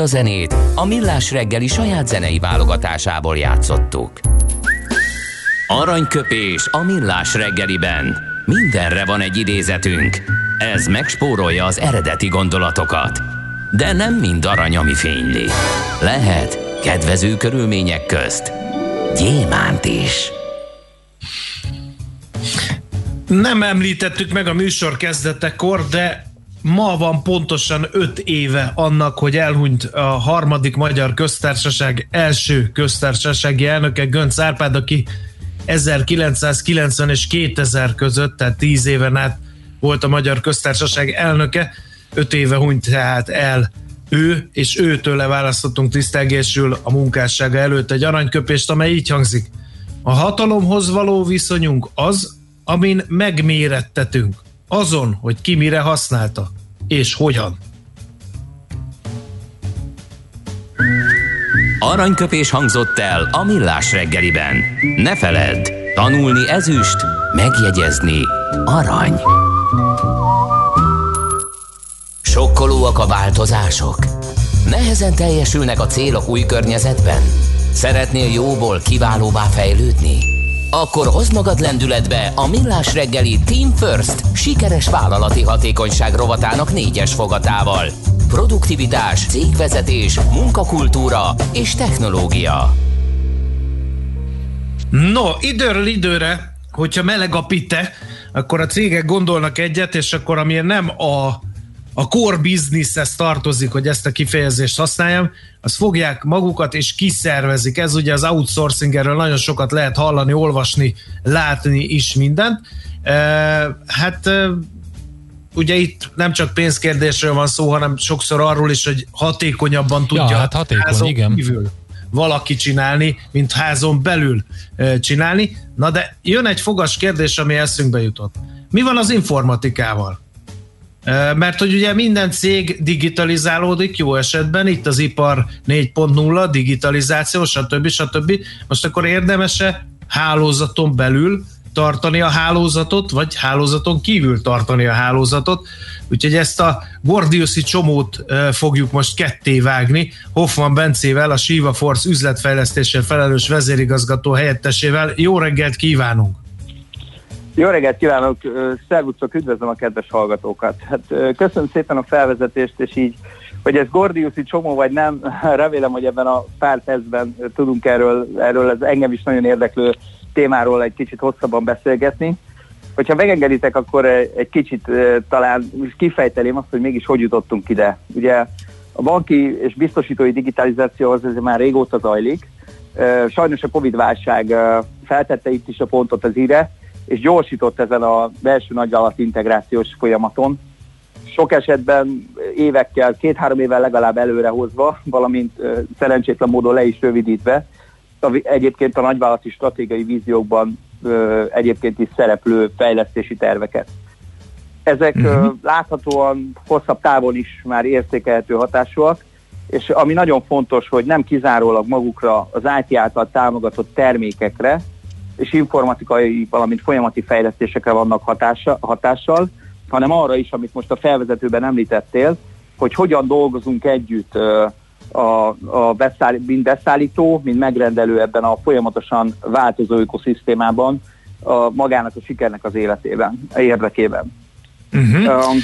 zenét a Millás reggeli saját zenei válogatásából játszottuk. Aranyköpés a Millás reggeliben. Mindenre van egy idézetünk. Ez megspórolja az eredeti gondolatokat. De nem mind arany, ami fényli. Lehet kedvező körülmények közt gyémánt is. Nem említettük meg a műsor kezdetekor, de ma van pontosan öt éve annak, hogy elhunyt a harmadik magyar köztársaság első köztársasági elnöke Gönc Árpád, aki 1990 és 2000 között, tehát 10 éven át volt a magyar köztársaság elnöke, öt éve hunyt tehát el ő, és őtől választottunk tisztelgésül a munkássága előtt egy aranyköpést, amely így hangzik. A hatalomhoz való viszonyunk az, amin megmérettetünk. Azon, hogy ki mire használta, és hogyan. Aranyköpés hangzott el a millás reggeliben. Ne feledd, tanulni ezüst, megjegyezni arany. Sokkolóak a változások? Nehezen teljesülnek a célok új környezetben? Szeretnél jóból kiválóvá fejlődni? Akkor hozd magad lendületbe a Millás reggeli Team First sikeres vállalati hatékonyság rovatának négyes fogatával. Produktivitás, cégvezetés, munkakultúra és technológia. No, időről időre, hogyha meleg a pite, akkor a cégek gondolnak egyet, és akkor amilyen nem a a core businesshez tartozik, hogy ezt a kifejezést használjam, az fogják magukat és kiszervezik. Ez ugye az outsourcing, erről nagyon sokat lehet hallani, olvasni, látni is mindent. E, hát ugye itt nem csak pénzkérdésről van szó, hanem sokszor arról is, hogy hatékonyabban tudja ja, hát hatékony, házon igen. kívül valaki csinálni, mint házon belül csinálni. Na de jön egy fogas kérdés, ami eszünkbe jutott. Mi van az informatikával? Mert hogy ugye minden cég digitalizálódik jó esetben, itt az ipar 4.0, digitalizáció, stb. stb. Most akkor érdemese hálózaton belül tartani a hálózatot, vagy hálózaton kívül tartani a hálózatot. Úgyhogy ezt a Gordiuszi csomót fogjuk most ketté vágni. Hoffman Bencével, a Shiva Force üzletfejlesztéssel felelős vezérigazgató helyettesével. Jó reggelt kívánunk! Jó reggelt kívánok, szervuszok, üdvözlöm a kedves hallgatókat. Hát köszönöm szépen a felvezetést, és így, hogy ez Gordiuszi csomó vagy nem, remélem, hogy ebben a pár percben tudunk erről, erről ez engem is nagyon érdeklő témáról egy kicsit hosszabban beszélgetni. Hogyha megengeditek, akkor egy kicsit talán kifejtelém azt, hogy mégis hogy jutottunk ide. Ugye a banki és biztosítói digitalizáció az ez már régóta zajlik. Sajnos a Covid-válság feltette itt is a pontot az ide, és gyorsított ezen a belső nagyvállalat integrációs folyamaton. Sok esetben évekkel, két-három évvel legalább előre hozva, valamint szerencsétlen módon le is rövidítve, egyébként a nagyvállalati stratégiai víziókban egyébként is szereplő fejlesztési terveket. Ezek uh-huh. láthatóan hosszabb távon is már értékelhető hatásúak, és ami nagyon fontos, hogy nem kizárólag magukra az IT által támogatott termékekre, és informatikai, valamint folyamati fejlesztésekre vannak hatása, hatással, hanem arra is, amit most a felvezetőben említettél, hogy hogyan dolgozunk együtt a, a beszáll, mind beszállító, mind megrendelő ebben a folyamatosan változó ökoszisztémában a magának a sikernek az életében, érdekében. Uh-huh.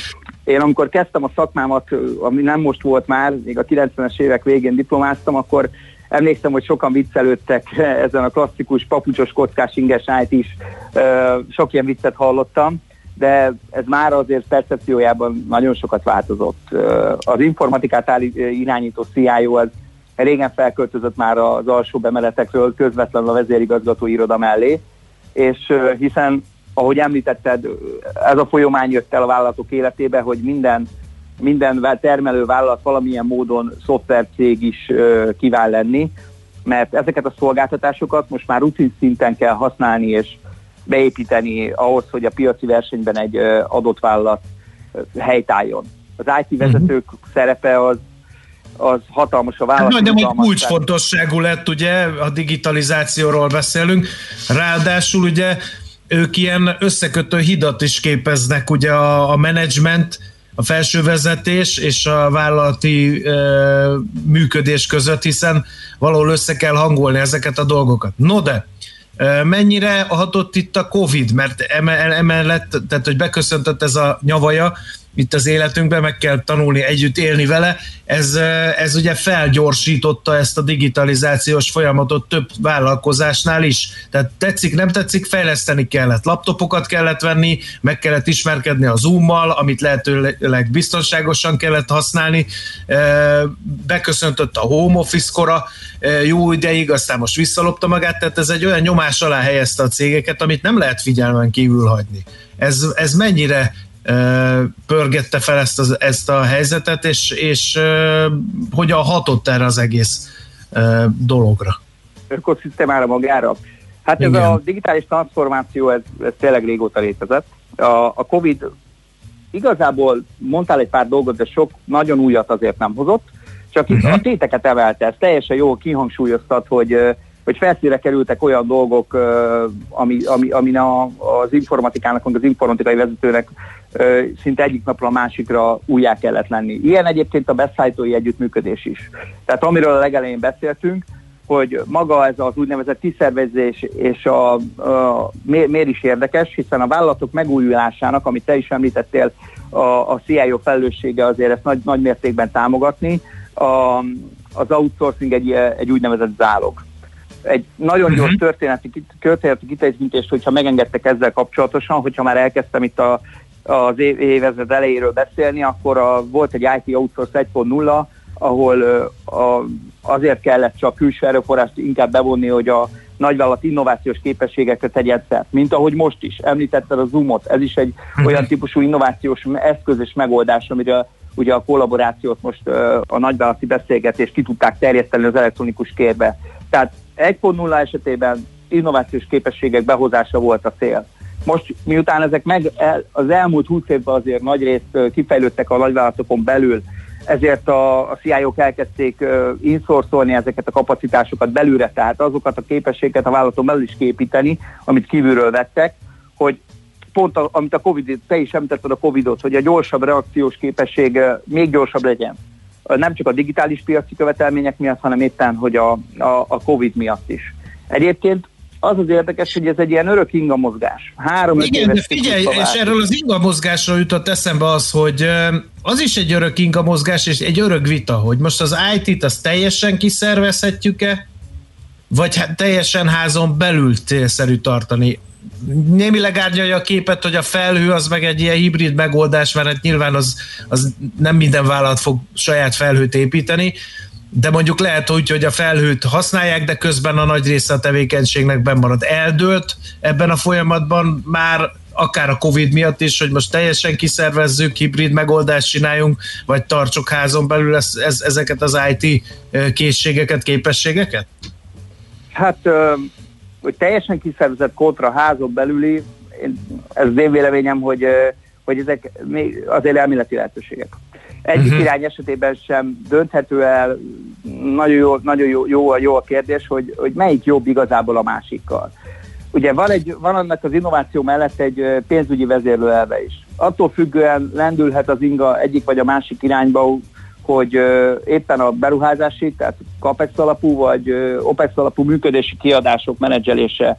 Én amikor kezdtem a szakmámat, ami nem most volt már, még a 90-es évek végén diplomáztam, akkor Emlékszem, hogy sokan viccelődtek ezen a klasszikus papucsos kockás inges is, sok ilyen viccet hallottam, de ez már azért percepciójában nagyon sokat változott. Az informatikát irányító CIO az régen felköltözött már az alsó bemeletekről közvetlenül a vezérigazgató iroda mellé, és hiszen, ahogy említetted, ez a folyamány jött el a vállalatok életébe, hogy minden minden termelő vállalat valamilyen módon szoftvercég is kíván lenni, mert ezeket a szolgáltatásokat most már rutin szinten kell használni és beépíteni ahhoz, hogy a piaci versenyben egy adott vállalat helytálljon. Az IT vezetők uh-huh. szerepe az az hatalmas a vállalat. Hát de egy kulcsfontosságú lett, ugye, a digitalizációról beszélünk, ráadásul ugye ők ilyen összekötő hidat is képeznek, ugye a, a menedzsment a felső vezetés és a vállalati e, működés között, hiszen valahol össze kell hangolni ezeket a dolgokat. No de, mennyire hatott itt a Covid, mert emellett, tehát hogy beköszöntött ez a nyavaja, itt az életünkben, meg kell tanulni együtt élni vele. Ez, ez ugye felgyorsította ezt a digitalizációs folyamatot több vállalkozásnál is. Tehát tetszik, nem tetszik, fejleszteni kellett. Laptopokat kellett venni, meg kellett ismerkedni a Zoom-mal, amit lehetőleg biztonságosan kellett használni. Beköszöntött a home office kora jó ideig, aztán most visszalopta magát, tehát ez egy olyan nyomás alá helyezte a cégeket, amit nem lehet figyelmen kívül hagyni. Ez, ez mennyire pörgette fel ezt, az, ezt a helyzetet, és, és hogyan hatott erre az egész dologra? Ökoszisztémára magára. Hát Igen. ez a digitális transformáció, ez, ez tényleg régóta létezett. A, a Covid igazából mondtál egy pár dolgot, de sok nagyon újat azért nem hozott. csak uh-huh. a téteket emelte. Ez teljesen jól kihangsúlyoztat, hogy ö, hogy felszíre kerültek olyan dolgok, ami, ami, ami a, az informatikának, az informatikai vezetőnek szinte egyik napra a másikra újjá kellett lenni. Ilyen egyébként a beszállítói együttműködés is. Tehát amiről a legelején beszéltünk, hogy maga ez az úgynevezett kiszervezés és a, a miért, miért is érdekes, hiszen a vállalatok megújulásának, amit te is említettél, a, a CIO felelőssége azért ezt nagy, nagy mértékben támogatni, a, az outsourcing egy, egy úgynevezett zálog. Egy nagyon uh-huh. gyors történeti, történeti kitekintést, hogyha megengedtek ezzel kapcsolatosan, hogyha már elkezdtem itt a, az évezred elejéről beszélni, akkor a, volt egy IT Outsource 1.0, ahol a, azért kellett csak külső erőforrást inkább bevonni, hogy a nagyvállalat innovációs képességekre tegyen szert, mint ahogy most is. Említetted a Zoomot, ez is egy mhm. olyan típusú innovációs eszköz és megoldás, amire ugye a kollaborációt most a nagyvállalati beszélgetés ki tudták terjeszteni az elektronikus kérbe. Tehát 1.0 esetében innovációs képességek behozása volt a cél. Most miután ezek meg el, az elmúlt 20 évben azért nagy részt kifejlődtek a nagyvállalatokon belül, ezért a, a CIO-k elkezdték uh, inszorszolni ezeket a kapacitásokat belülre, tehát azokat a képességeket a vállalaton belül is képíteni, amit kívülről vettek, hogy pont a, amit a Covid, te is említetted a Covidot, hogy a gyorsabb reakciós képesség uh, még gyorsabb legyen. Nem csak a digitális piaci követelmények miatt, hanem éppen, hogy a, a, a Covid miatt is. Egyébként az az érdekes, hogy ez egy ilyen örök inga mozgás. Három Igen, de figyelj, és erről az inga mozgásról jutott eszembe az, hogy az is egy örök inga mozgás, és egy örök vita, hogy most az IT-t azt teljesen kiszervezhetjük-e, vagy hát teljesen házon belül célszerű tartani. Némileg árnyalja a képet, hogy a felhő az meg egy ilyen hibrid megoldás, mert hát nyilván az, az nem minden vállalat fog saját felhőt építeni, de mondjuk lehet úgy, hogy a felhőt használják, de közben a nagy része a tevékenységnek bemarad. Eldőlt ebben a folyamatban már akár a Covid miatt is, hogy most teljesen kiszervezzük, hibrid megoldást csináljunk, vagy tartsuk házon belül ez, ez, ezeket az IT készségeket, képességeket? Hát, hogy teljesen kiszervezett kontra házon belüli, ez az én véleményem, hogy, hogy ezek azért elméleti lehetőségek. Egyik uh-huh. irány esetében sem dönthető el, nagyon jó, nagyon jó, jó, jó a kérdés, hogy, hogy melyik jobb igazából a másikkal. Ugye van, egy, van annak az innováció mellett egy pénzügyi vezérlőelve is. Attól függően lendülhet az inga egyik vagy a másik irányba, hogy éppen a beruházási, tehát CAPEX alapú vagy OPEX alapú működési kiadások menedzselése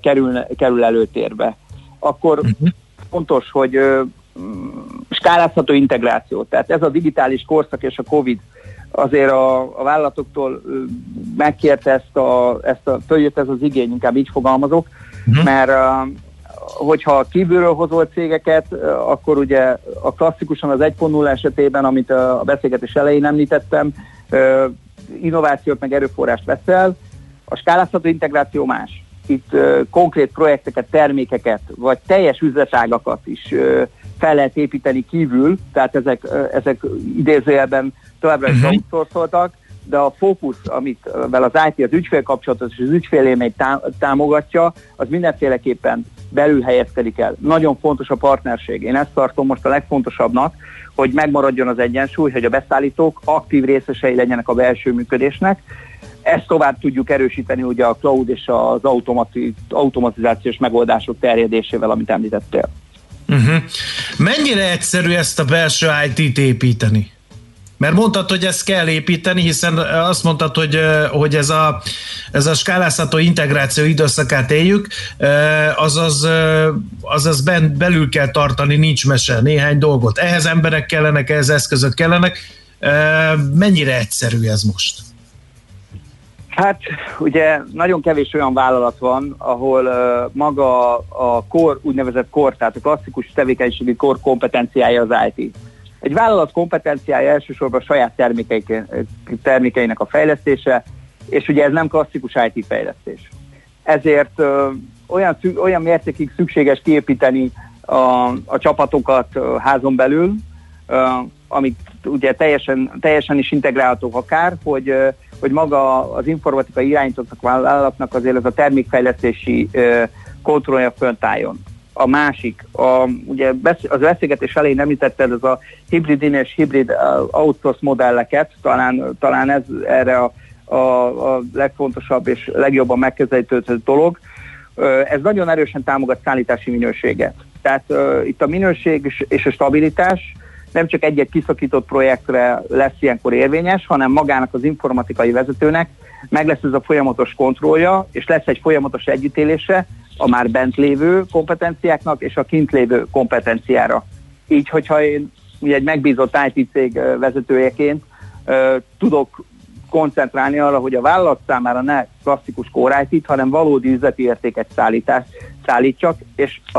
kerül, kerül előtérbe. Akkor uh-huh. fontos, hogy skálázható integráció. Tehát ez a digitális korszak és a COVID azért a, a vállalatoktól megkérte ezt a, ezt a, följött ez az igény, inkább így fogalmazok, uh-huh. mert hogyha kívülről hozol cégeket, akkor ugye a klasszikusan az 1.0 esetében, amit a beszélgetés elején említettem, innovációt meg erőforrást veszel, a skálázható integráció más. Itt konkrét projekteket, termékeket, vagy teljes üzletágakat is fel lehet építeni kívül, tehát ezek, ezek idézőjelben továbbra is uh-huh. outsourcoltak, de a fókusz, amit vel az IT az ügyfél kapcsolatos és az ügyfélélményt támogatja, az mindenféleképpen belül helyezkedik el. Nagyon fontos a partnerség. Én ezt tartom most a legfontosabbnak, hogy megmaradjon az egyensúly, hogy a beszállítók aktív részesei legyenek a belső működésnek. Ezt tovább tudjuk erősíteni ugye a cloud és az automati- automatizációs megoldások terjedésével, amit említettél. Uh-huh. Mennyire egyszerű ezt a belső IT-t építeni? Mert mondtad, hogy ezt kell építeni, hiszen azt mondtad, hogy, hogy ez, a, ez a skálázható integráció időszakát éljük, azaz, azaz ben, belül kell tartani, nincs mese, néhány dolgot. Ehhez emberek kellenek, ehhez eszközök kellenek. Mennyire egyszerű ez most? Hát ugye nagyon kevés olyan vállalat van, ahol uh, maga a kor, úgynevezett kor, tehát a klasszikus tevékenységi kor kompetenciája az IT. Egy vállalat kompetenciája elsősorban a saját termékeinek a fejlesztése, és ugye ez nem klasszikus IT fejlesztés. Ezért uh, olyan, olyan mértékig szükséges kiépíteni a, a csapatokat házon belül, uh, amik ugye teljesen, teljesen is integrálhatók akár, hogy uh, hogy maga az informatikai irányítottak vállalatnak azért ez a termékfejlesztési kontrollja fönt álljon. A másik, a, ugye az beszélgetés elején említetted ez a hibrid in és hibrid outsource modelleket, talán, talán ez erre a, a, a legfontosabb és legjobban megközelítő dolog. Ez nagyon erősen támogat szállítási minőséget. Tehát uh, itt a minőség és a stabilitás nem csak egy-egy kiszakított projektre lesz ilyenkor érvényes, hanem magának az informatikai vezetőnek meg lesz ez a folyamatos kontrollja, és lesz egy folyamatos együttélése a már bent lévő kompetenciáknak és a kint lévő kompetenciára. Így, hogyha én ugye egy megbízott IT cég vezetőjeként tudok koncentrálni arra, hogy a vállalat számára ne klasszikus IT-t, hanem valódi üzleti értéket szállítás, szállítsak, és a,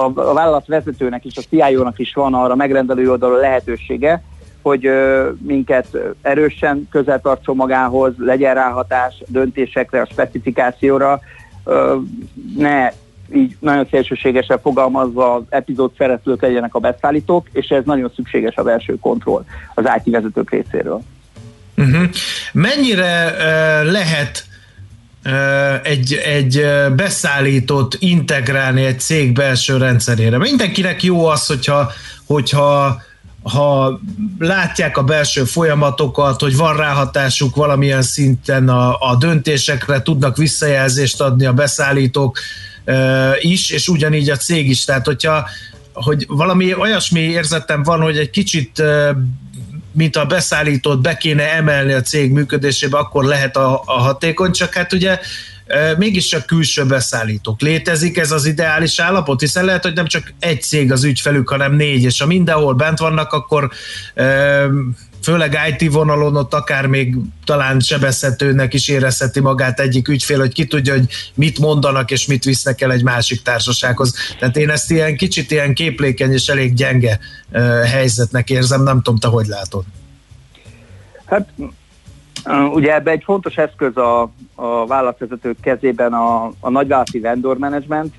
a, a vállalat vezetőnek és a CIO-nak is van arra megrendelő oldalon lehetősége, hogy ö, minket erősen közel tartson magához, legyen ráhatás döntésekre, a specifikációra, ne így nagyon szélsőségesen fogalmazva az epizód szereplők legyenek a beszállítók, és ez nagyon szükséges a belső kontroll az IT vezetők részéről. Uh-huh. Mennyire uh, lehet egy, egy beszállítót integrálni egy cég belső rendszerére? Mindenkinek jó az, hogyha, hogyha ha látják a belső folyamatokat, hogy van ráhatásuk valamilyen szinten a, a döntésekre, tudnak visszajelzést adni a beszállítók uh, is, és ugyanígy a cég is. Tehát, hogyha hogy valami olyasmi érzetem van, hogy egy kicsit uh, mint a beszállítót be kéne emelni a cég működésébe, akkor lehet a, a hatékony, csak hát ugye e, mégiscsak külső beszállítók. Létezik ez az ideális állapot? Hiszen lehet, hogy nem csak egy cég az ügyfelük, hanem négy, és ha mindenhol bent vannak, akkor főleg IT vonalon ott akár még talán sebezhetőnek is érezheti magát egyik ügyfél, hogy ki tudja, hogy mit mondanak és mit visznek el egy másik társasághoz. Tehát én ezt ilyen kicsit ilyen képlékeny és elég gyenge helyzetnek érzem, nem tudom, te hogy látod. Hát ugye ebbe egy fontos eszköz a, a vállalatvezetők kezében a, a nagyvállalati vendor management,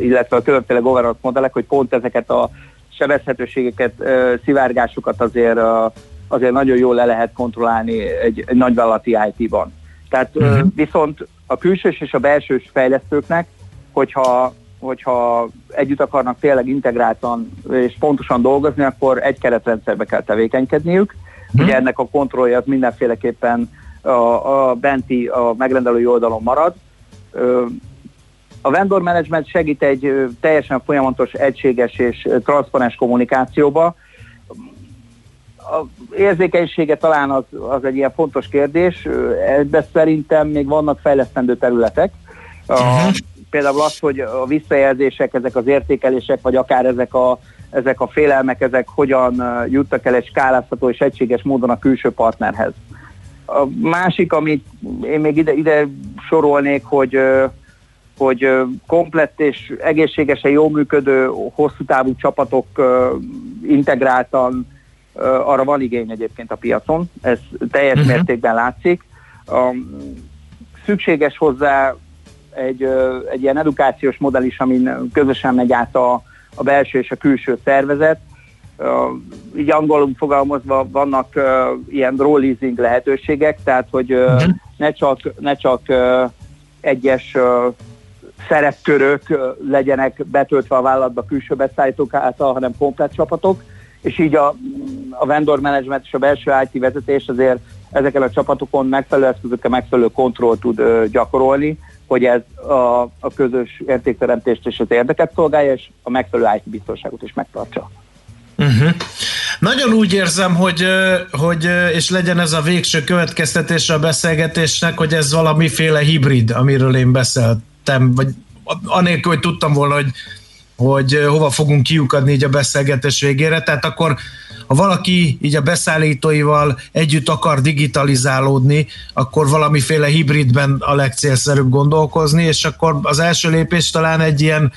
illetve a különféle governance modellek, hogy pont ezeket a sebezhetőségeket, szivárgásokat azért azért nagyon jól le lehet kontrollálni egy, egy nagyvállalati IT-ban. Tehát uh-huh. viszont a külsős és a belsős fejlesztőknek, hogyha, hogyha együtt akarnak tényleg integráltan és pontosan dolgozni, akkor egy keretrendszerbe kell tevékenykedniük. Uh-huh. Ugye ennek a kontrollja az mindenféleképpen a, a benti, a megrendelői oldalon marad. A vendor management segít egy teljesen folyamatos, egységes és transzparens kommunikációba, a érzékenysége talán az, az egy ilyen fontos kérdés, de szerintem még vannak fejlesztendő területek. A, uh-huh. Például az, hogy a visszajelzések, ezek az értékelések, vagy akár ezek a, ezek a félelmek, ezek hogyan juttak el egy skálázható és egységes módon a külső partnerhez. A másik, amit én még ide, ide sorolnék, hogy hogy komplett és egészségesen jól működő, hosszú távú csapatok integráltan arra van igény egyébként a piacon, ez teljes uh-huh. mértékben látszik. Szükséges hozzá egy, egy ilyen edukációs modell is, amin közösen megy át a, a belső és a külső szervezet. Így angolul fogalmazva vannak ilyen role leasing lehetőségek, tehát hogy uh-huh. ne csak, ne csak egyes szerepkörök legyenek betöltve a vállalatba külső beszállítók által, hanem komplet csapatok és így a, a vendor management és a belső IT vezetés azért ezeken a csapatokon megfelelő eszközökkel megfelelő kontroll tud ö, gyakorolni, hogy ez a, a közös értékteremtést és az érdeket szolgálja, és a megfelelő IT biztonságot is megtartsa. Uh-huh. Nagyon úgy érzem, hogy, hogy, és legyen ez a végső következtetés a beszélgetésnek, hogy ez valamiféle hibrid, amiről én beszéltem, vagy anélkül, hogy tudtam volna, hogy hogy hova fogunk kiukadni így a beszélgetés végére, tehát akkor ha valaki így a beszállítóival együtt akar digitalizálódni, akkor valamiféle hibridben a legcélszerűbb gondolkozni, és akkor az első lépés talán egy ilyen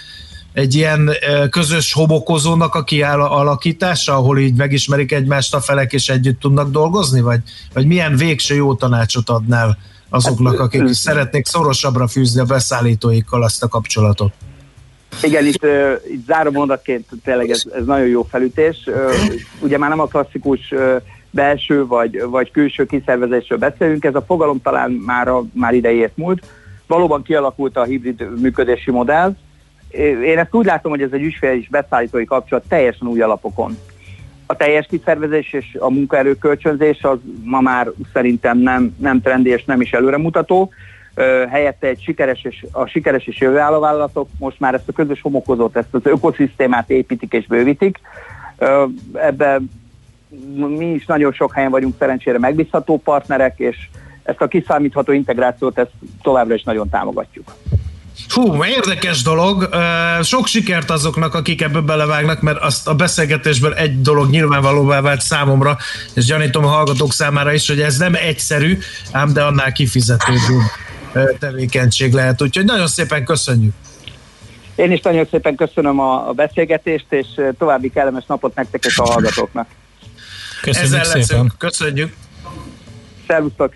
egy ilyen közös hobokozónak a kialakítása, ahol így megismerik egymást a felek, és együtt tudnak dolgozni? Vagy, vagy milyen végső jó tanácsot adnál azoknak, akik hát, szeretnék szorosabbra fűzni a beszállítóikkal azt a kapcsolatot? Igen, itt, itt záró mondatként tényleg ez, ez nagyon jó felütés. Ugye már nem a klasszikus belső vagy, vagy külső kiszervezésről beszélünk, ez a fogalom talán már, a, már idejét múlt. Valóban kialakult a hibrid működési modell, Én ezt úgy látom, hogy ez egy ügyfél és beszállítói kapcsolat teljesen új alapokon. A teljes kiszervezés és a munkaerő kölcsönzés az ma már szerintem nem, nem trendi és nem is előremutató. Helyette egy sikeres és, a sikeres és jövőálló vállalatok most már ezt a közös homokozót, ezt az ökoszisztémát építik és bővítik. Ebben mi is nagyon sok helyen vagyunk szerencsére megbízható partnerek, és ezt a kiszámítható integrációt ezt továbbra is nagyon támogatjuk. Hú, érdekes dolog. Sok sikert azoknak, akik ebbe belevágnak, mert azt a beszélgetésből egy dolog nyilvánvalóvá vált számomra, és gyanítom a hallgatók számára is, hogy ez nem egyszerű, ám de annál kifizetődő tevékenység lehet. Úgyhogy nagyon szépen köszönjük. Én is nagyon szépen köszönöm a beszélgetést, és további kellemes napot nektek és a hallgatóknak. Köszönjük Ezzel szépen. leszünk. Köszönjük. Szervusztok.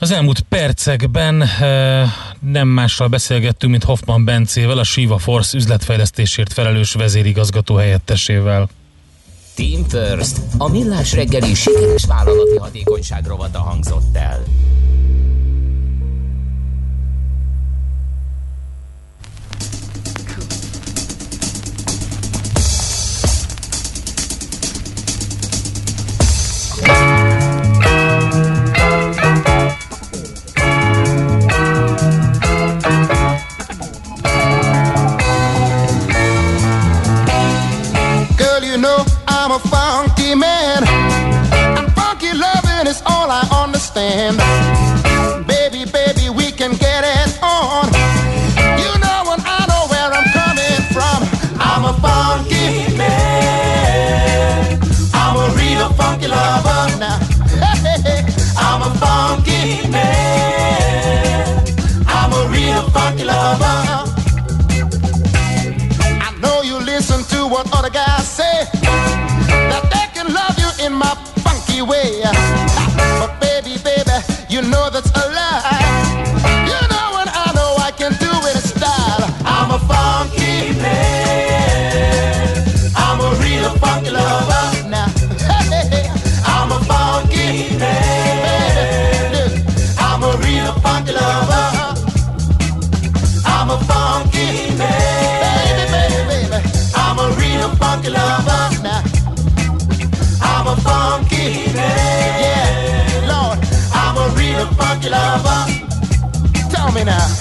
Az elmúlt percekben e, nem mással beszélgettünk, mint Hoffman Bencével, a Shiva Force üzletfejlesztésért felelős vezérigazgató helyettesével. Team First, a millás reggeli sikeres vállalati hatékonyság rovata hangzott el. I'm a funky man. And funky loving is all I understand. Baby, baby, we can get it on. You know and I know where I'm coming from. I'm a funky man. I'm a real funky lover now. I'm a funky man. I'm a real funky lover. I know you listen to what other guys coming out.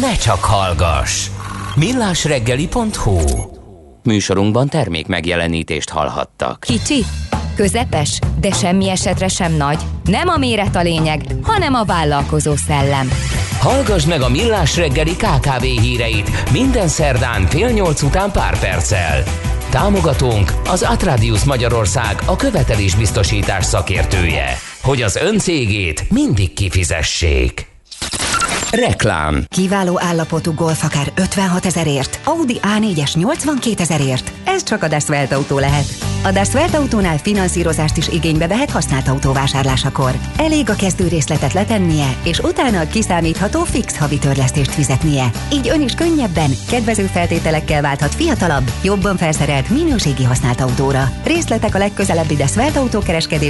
Ne csak hallgass! millásreggeli.hu Műsorunkban termék megjelenítést hallhattak. Kicsi, Közepes, de semmi esetre sem nagy. Nem a méret a lényeg, hanem a vállalkozó szellem. Hallgass meg a Millás reggeli KKV híreit minden szerdán fél nyolc után pár perccel. Támogatónk az Atradius Magyarország a követelésbiztosítás szakértője, hogy az ön cégét mindig kifizessék. Reklám. Kiváló állapotú Golf akár 56 ezerért, Audi A4-es 82 ezerért. Ez csak a Dasvelt autó lehet. A Dasvelt autónál finanszírozást is igénybe vehet használt autóvásárlásakor. Elég a kezdő részletet letennie, és utána a kiszámítható fix havi törlesztést fizetnie. Így ön is könnyebben, kedvező feltételekkel válthat fiatalabb, jobban felszerelt minőségi használt autóra. Részletek a legközelebbi Dasvelt autókereskedés